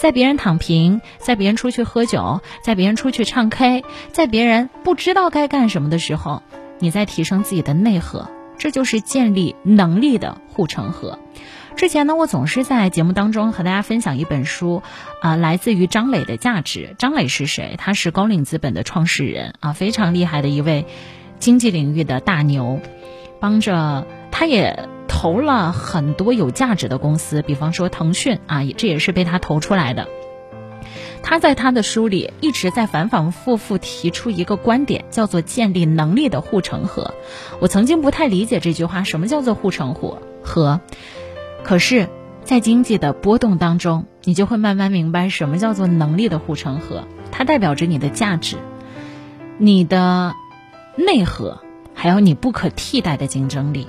在别人躺平，在别人出去喝酒，在别人出去唱 K，在别人不知道该干什么的时候，你在提升自己的内核，这就是建立能力的护城河。之前呢，我总是在节目当中和大家分享一本书，啊，来自于张磊的价值。张磊是谁？他是高瓴资本的创始人啊，非常厉害的一位经济领域的大牛，帮着他也投了很多有价值的公司，比方说腾讯啊，这也是被他投出来的。他在他的书里一直在反反复复提出一个观点，叫做建立能力的护城河。我曾经不太理解这句话，什么叫做护城河？河？可是，在经济的波动当中，你就会慢慢明白什么叫做能力的护城河。它代表着你的价值、你的内核，还有你不可替代的竞争力。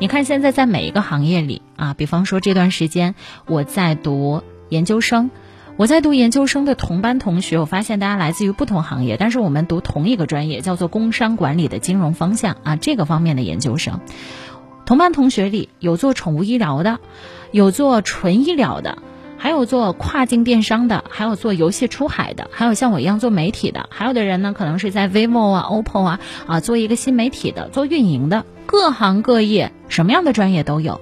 你看，现在在每一个行业里啊，比方说这段时间我在读研究生，我在读研究生的同班同学，我发现大家来自于不同行业，但是我们读同一个专业，叫做工商管理的金融方向啊，这个方面的研究生。同班同学里有做宠物医疗的，有做纯医疗的，还有做跨境电商的，还有做游戏出海的，还有像我一样做媒体的，还有的人呢，可能是在 vivo 啊、OPPO 啊啊做一个新媒体的，做运营的，各行各业，什么样的专业都有。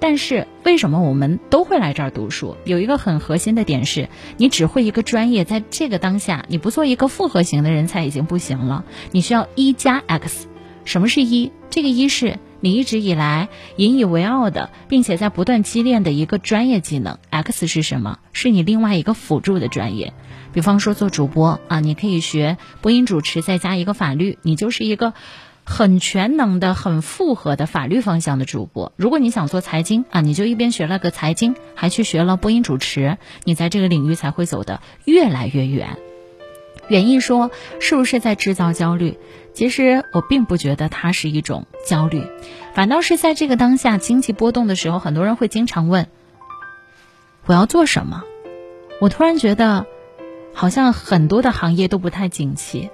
但是为什么我们都会来这儿读书？有一个很核心的点是，你只会一个专业，在这个当下，你不做一个复合型的人才已经不行了，你需要一加 X。什么是一？这个一是。你一直以来引以为傲的，并且在不断积淀的一个专业技能，X 是什么？是你另外一个辅助的专业。比方说做主播啊，你可以学播音主持，再加一个法律，你就是一个很全能的、很复合的法律方向的主播。如果你想做财经啊，你就一边学了个财经，还去学了播音主持，你在这个领域才会走得越来越远。远一说，是不是在制造焦虑？其实我并不觉得它是一种焦虑，反倒是在这个当下经济波动的时候，很多人会经常问：我要做什么？我突然觉得，好像很多的行业都不太景气，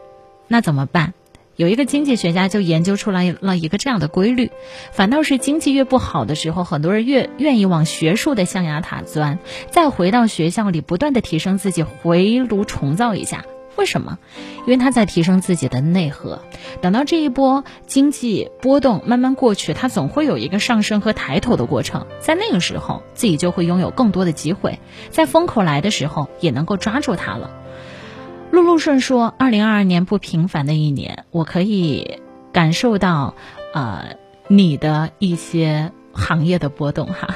那怎么办？有一个经济学家就研究出来了一个这样的规律：反倒是经济越不好的时候，很多人越愿意往学术的象牙塔钻，再回到学校里不断的提升自己，回炉重造一下。为什么？因为他在提升自己的内核。等到这一波经济波动慢慢过去，他总会有一个上升和抬头的过程。在那个时候，自己就会拥有更多的机会，在风口来的时候也能够抓住它了。陆陆顺说：“二零二二年不平凡的一年，我可以感受到，呃，你的一些行业的波动哈。”